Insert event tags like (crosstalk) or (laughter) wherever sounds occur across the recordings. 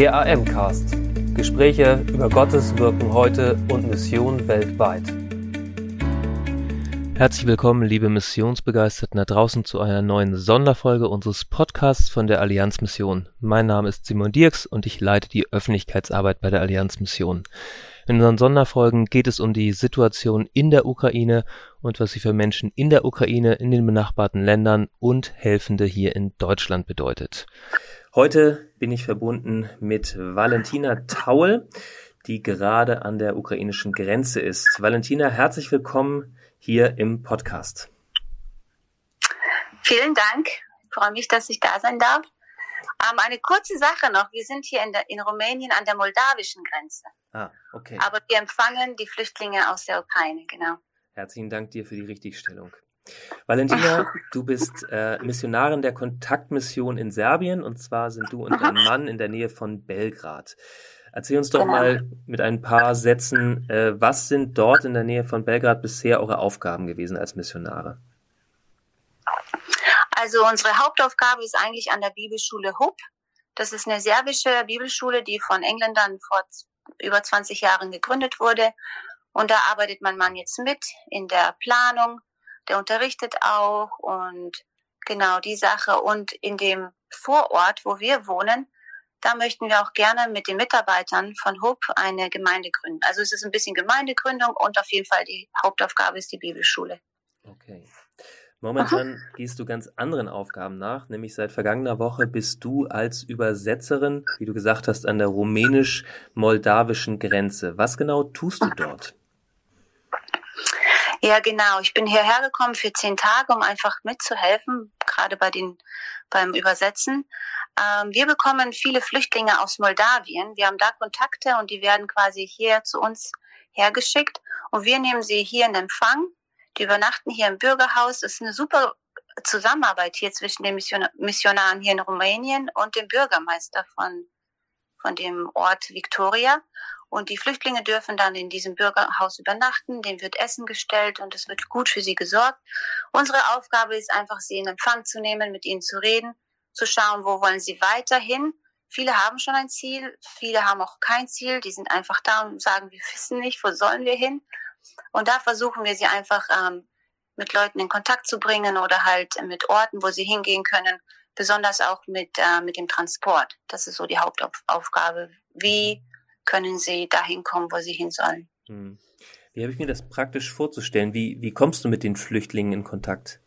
Der AM-Cast. Gespräche über Gottes Wirken heute und Mission weltweit. Herzlich willkommen, liebe Missionsbegeisterten da draußen, zu einer neuen Sonderfolge unseres Podcasts von der Allianz Mission. Mein Name ist Simon Dirks und ich leite die Öffentlichkeitsarbeit bei der Allianz Mission. In unseren Sonderfolgen geht es um die Situation in der Ukraine und was sie für Menschen in der Ukraine, in den benachbarten Ländern und Helfende hier in Deutschland bedeutet. Heute bin ich verbunden mit Valentina Taul, die gerade an der ukrainischen Grenze ist. Valentina, herzlich willkommen hier im Podcast. Vielen Dank. Ich freue mich, dass ich da sein darf. Ähm, eine kurze Sache noch. Wir sind hier in, der, in Rumänien an der moldawischen Grenze. Ah, okay. Aber wir empfangen die Flüchtlinge aus der Ukraine, genau. Herzlichen Dank dir für die Richtigstellung. Valentina, (laughs) du bist äh, Missionarin der Kontaktmission in Serbien und zwar sind du und dein Mann in der Nähe von Belgrad. Erzähl uns doch genau. mal mit ein paar Sätzen, äh, was sind dort in der Nähe von Belgrad bisher eure Aufgaben gewesen als Missionare? Also unsere Hauptaufgabe ist eigentlich an der Bibelschule HUB. Das ist eine serbische Bibelschule, die von Engländern vor über 20 Jahren gegründet wurde. Und da arbeitet mein Mann jetzt mit in der Planung, der unterrichtet auch und genau die Sache. Und in dem Vorort, wo wir wohnen, da möchten wir auch gerne mit den Mitarbeitern von HUB eine Gemeinde gründen. Also es ist ein bisschen Gemeindegründung und auf jeden Fall die Hauptaufgabe ist die Bibelschule. Okay. Momentan Aha. gehst du ganz anderen Aufgaben nach, nämlich seit vergangener Woche bist du als Übersetzerin, wie du gesagt hast, an der rumänisch-moldawischen Grenze. Was genau tust du dort? Ja, genau. Ich bin hierher gekommen für zehn Tage, um einfach mitzuhelfen, gerade bei den, beim Übersetzen. Ähm, wir bekommen viele Flüchtlinge aus Moldawien. Wir haben da Kontakte und die werden quasi hier zu uns hergeschickt und wir nehmen sie hier in Empfang. Die übernachten hier im Bürgerhaus. Das ist eine super Zusammenarbeit hier zwischen den Missionaren hier in Rumänien und dem Bürgermeister von, von dem Ort Victoria. Und die Flüchtlinge dürfen dann in diesem Bürgerhaus übernachten, dem wird Essen gestellt und es wird gut für sie gesorgt. Unsere Aufgabe ist einfach, sie in Empfang zu nehmen, mit ihnen zu reden, zu schauen, wo wollen sie weiterhin. Viele haben schon ein Ziel, viele haben auch kein Ziel, die sind einfach da und sagen, wir wissen nicht, wo sollen wir hin. Und da versuchen wir sie einfach ähm, mit Leuten in Kontakt zu bringen oder halt mit Orten, wo sie hingehen können, besonders auch mit, äh, mit dem Transport. Das ist so die Hauptaufgabe. Wie können sie dahin kommen, wo sie hin sollen. Hm. Wie habe ich mir das praktisch vorzustellen? Wie, wie kommst du mit den Flüchtlingen in Kontakt?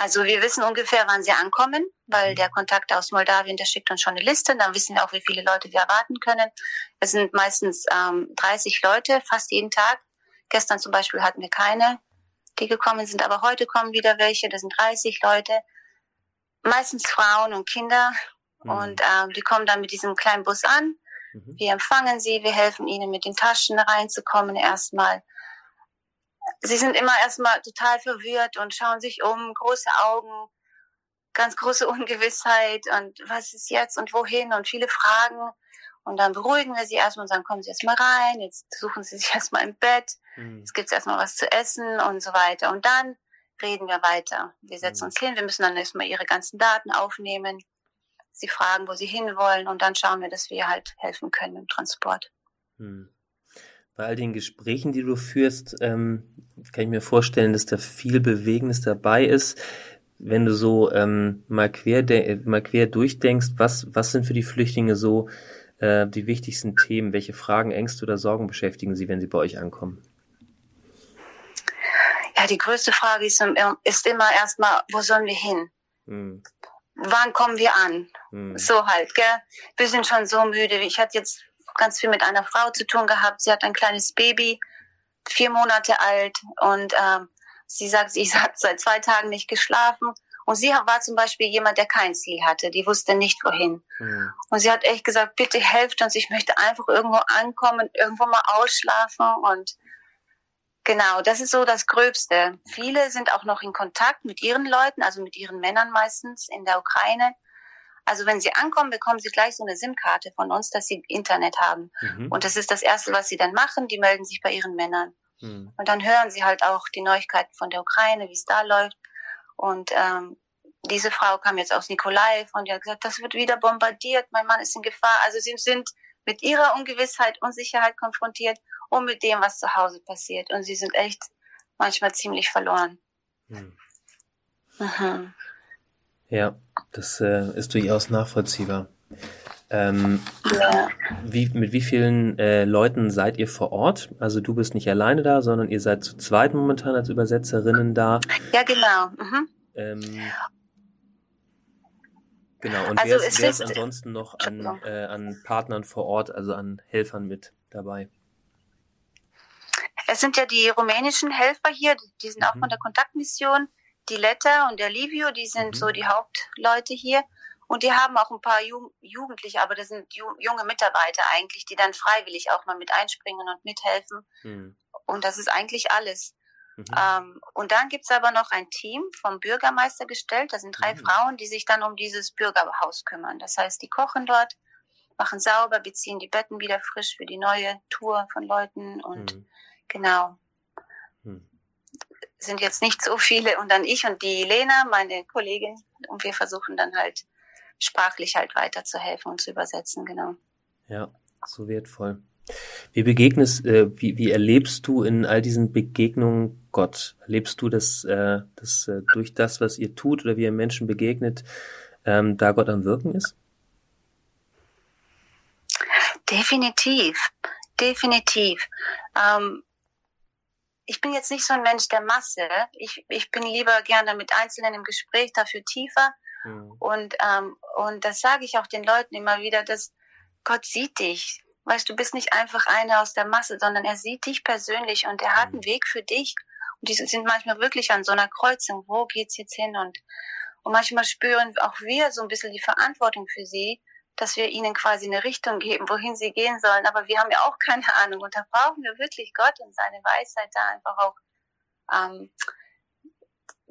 Also wir wissen ungefähr, wann sie ankommen, weil mhm. der Kontakt aus Moldawien, der schickt uns schon eine Liste. Dann wissen wir auch, wie viele Leute wir erwarten können. Es sind meistens ähm, 30 Leute, fast jeden Tag. Gestern zum Beispiel hatten wir keine, die gekommen sind, aber heute kommen wieder welche. Das sind 30 Leute, meistens Frauen und Kinder. Mhm. Und ähm, die kommen dann mit diesem kleinen Bus an Mhm. Wir empfangen sie, wir helfen ihnen mit den Taschen reinzukommen erstmal. Sie sind immer erstmal total verwirrt und schauen sich um, große Augen, ganz große (laughs) Ungewissheit und was ist jetzt und wohin und viele Fragen. Und dann beruhigen wir sie erstmal und sagen, kommen Sie erstmal rein, jetzt suchen Sie (laughs) sich erstmal im Bett, mhm. es gibt erstmal was zu essen und so weiter. Und dann reden wir weiter. Wir setzen mhm. uns hin, wir müssen dann erstmal Ihre ganzen Daten aufnehmen sie fragen, wo sie hinwollen und dann schauen wir, dass wir halt helfen können im Transport. Hm. Bei all den Gesprächen, die du führst, ähm, kann ich mir vorstellen, dass da viel Bewegendes dabei ist. Wenn du so ähm, mal, quer mal quer durchdenkst, was, was sind für die Flüchtlinge so äh, die wichtigsten Themen? Welche Fragen, Ängste oder Sorgen beschäftigen sie, wenn sie bei euch ankommen? Ja, die größte Frage ist, ist immer erstmal, wo sollen wir hin? Hm wann kommen wir an? Mhm. So halt, gell? Wir sind schon so müde. Ich hatte jetzt ganz viel mit einer Frau zu tun gehabt. Sie hat ein kleines Baby, vier Monate alt und ähm, sie sagt, sie (laughs) hat seit zwei Tagen nicht geschlafen. Und sie war zum Beispiel jemand, der kein Ziel hatte. Die wusste nicht wohin. Mhm. Und sie hat echt gesagt, bitte helft uns. Ich möchte einfach irgendwo ankommen, irgendwo mal ausschlafen und Genau, das ist so das Gröbste. Viele sind auch noch in Kontakt mit ihren Leuten, also mit ihren Männern meistens in der Ukraine. Also wenn sie ankommen, bekommen sie gleich so eine SIM-Karte von uns, dass sie Internet haben. Mhm. Und das ist das Erste, was sie dann machen. Die melden sich bei ihren Männern. Mhm. Und dann hören sie halt auch die Neuigkeiten von der Ukraine, wie es da läuft. Und ähm, diese Frau kam jetzt aus Nikolaev und die hat gesagt, das wird wieder bombardiert, mein Mann ist in Gefahr. Also sie sind mit ihrer Ungewissheit, Unsicherheit konfrontiert und mit dem, was zu Hause passiert. Und sie sind echt manchmal ziemlich verloren. Hm. Mhm. Ja, das äh, ist durchaus nachvollziehbar. Ähm, ja. wie, mit wie vielen äh, Leuten seid ihr vor Ort? Also du bist nicht alleine da, sondern ihr seid zu zweit momentan als Übersetzerinnen da. Ja, genau. Mhm. Ähm, genau, und also wer, ist, wer ist ansonsten noch an, äh, an Partnern vor Ort, also an Helfern mit dabei? Es sind ja die rumänischen Helfer hier, die sind mhm. auch von der Kontaktmission. Die Letta und der Livio, die sind mhm. so die Hauptleute hier. Und die haben auch ein paar Jugend Jugendliche, aber das sind ju junge Mitarbeiter eigentlich, die dann freiwillig auch mal mit einspringen und mithelfen. Mhm. Und das ist eigentlich alles. Mhm. Ähm, und dann gibt's aber noch ein Team vom Bürgermeister gestellt. Das sind drei mhm. Frauen, die sich dann um dieses Bürgerhaus kümmern. Das heißt, die kochen dort, machen sauber, beziehen die Betten wieder frisch für die neue Tour von Leuten und mhm. genau. Sind jetzt nicht so viele und dann ich und die Lena, meine Kollegin, und wir versuchen dann halt sprachlich halt weiterzuhelfen und zu übersetzen, genau. Ja, so wertvoll. Wie begegnest, äh, wie, wie erlebst du in all diesen Begegnungen Gott? Erlebst du, dass, äh, dass äh, durch das, was ihr tut oder wie ihr Menschen begegnet, ähm, da Gott am Wirken ist? Definitiv, definitiv. Ähm, ich bin jetzt nicht so ein Mensch der Masse. Ich, ich bin lieber gerne mit Einzelnen im Gespräch, dafür tiefer. Mhm. Und, ähm, und das sage ich auch den Leuten immer wieder, dass Gott sieht dich. Weißt du, bist nicht einfach einer aus der Masse, sondern er sieht dich persönlich und er hat einen mhm. Weg für dich. Und die sind manchmal wirklich an so einer Kreuzung. Wo geht's jetzt hin? Und, und manchmal spüren auch wir so ein bisschen die Verantwortung für sie, dass wir ihnen quasi eine Richtung geben, wohin sie gehen sollen. Aber wir haben ja auch keine Ahnung. Und da brauchen wir wirklich Gott und seine Weisheit da einfach auch ähm,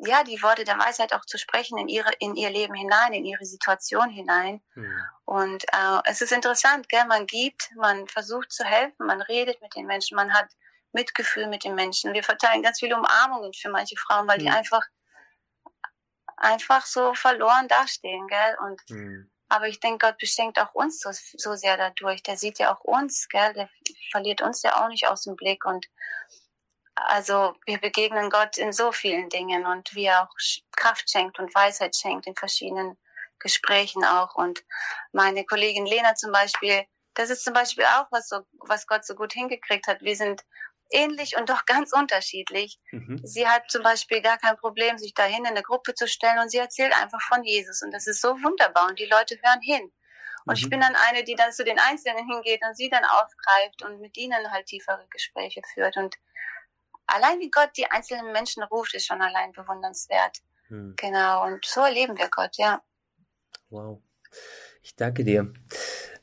ja, die Worte der Weisheit auch zu sprechen in ihre, in ihr Leben hinein, in ihre Situation hinein. Mhm. Und äh, es ist interessant, gell? Man gibt, man versucht zu helfen, man redet mit den Menschen, man hat Mitgefühl mit den Menschen. Wir verteilen ganz viele Umarmungen für manche Frauen, weil mhm. die einfach einfach so verloren dastehen, gell? Und mhm. Aber ich denke, Gott beschenkt auch uns so, so sehr dadurch. Der sieht ja auch uns, gell? Der verliert uns ja auch nicht aus dem Blick und also wir begegnen Gott in so vielen Dingen und wie er auch Kraft schenkt und Weisheit schenkt in verschiedenen Gesprächen auch. Und meine Kollegin Lena zum Beispiel, das ist zum Beispiel auch was so, was Gott so gut hingekriegt hat. Wir sind ähnlich und doch ganz unterschiedlich. Mhm. Sie hat zum Beispiel gar kein Problem, sich dahin in eine Gruppe zu stellen und sie erzählt einfach von Jesus und das ist so wunderbar und die Leute hören hin. Und mhm. ich bin dann eine, die dann zu den Einzelnen hingeht und sie dann aufgreift und mit ihnen halt tiefere Gespräche führt und allein wie Gott die einzelnen Menschen ruft, ist schon allein bewundernswert. Hm. Genau, und so erleben wir Gott, ja. Wow. Ich danke dir.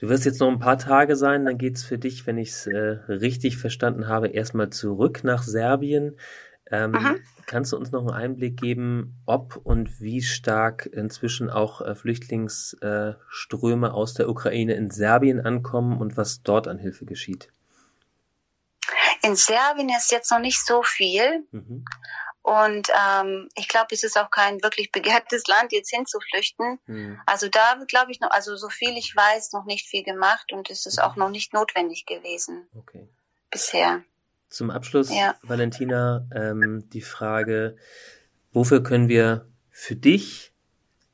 Du wirst jetzt noch ein paar Tage sein, dann geht's für dich, wenn ich es äh, richtig verstanden habe, erstmal zurück nach Serbien. Ähm. Kannst du uns noch einen Einblick geben, ob und wie stark inzwischen auch äh, Flüchtlingsströme aus der Ukraine in Serbien ankommen und was dort an Hilfe geschieht? In Serbien ist jetzt noch nicht so viel. Mhm. Und ähm, ich glaube, es ist auch kein wirklich begehrtes Land, jetzt hinzuflüchten. Mhm. Also da glaube ich noch, also so viel ich weiß, noch nicht viel gemacht und es ist mhm. auch noch nicht notwendig gewesen. Okay. Bisher. Zum Abschluss, ja. Valentina, ähm, die Frage, wofür können wir für dich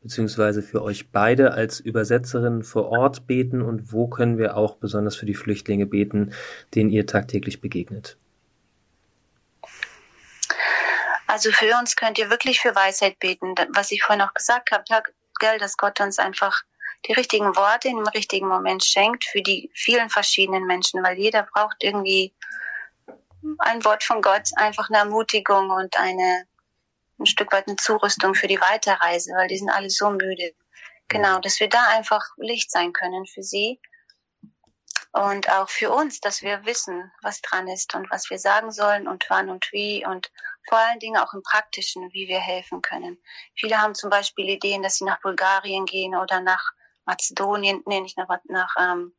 beziehungsweise für euch beide als Übersetzerin vor Ort beten und wo können wir auch besonders für die Flüchtlinge beten, denen ihr tagtäglich begegnet? Also für uns könnt ihr wirklich für Weisheit beten, was ich vorhin auch gesagt habe, gell, dass Gott uns einfach die richtigen Worte im richtigen Moment schenkt für die vielen verschiedenen Menschen, weil jeder braucht irgendwie ein Wort von Gott, einfach eine Ermutigung und eine ein Stück weit eine Zurüstung für die Weiterreise, weil die sind alle so müde. Genau, dass wir da einfach Licht sein können für sie und auch für uns, dass wir wissen, was dran ist und was wir sagen sollen und wann und wie und vor allen Dingen auch im Praktischen, wie wir helfen können. Viele haben zum Beispiel Ideen, dass sie nach Bulgarien gehen oder nach Mazedonien, nee, nicht nach, nach ähm,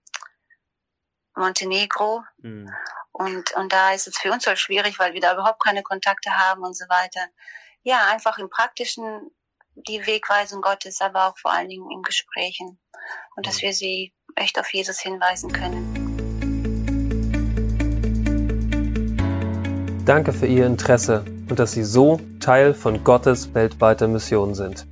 Montenegro. Mhm. Und, und da ist es für uns halt schwierig, weil wir da überhaupt keine Kontakte haben und so weiter ja, einfach im Praktischen die Wegweisung Gottes, aber auch vor allen Dingen im Gesprächen. Und dass wir sie echt auf Jesus hinweisen können. Danke für Ihr Interesse und dass Sie so Teil von Gottes weltweiter Mission sind.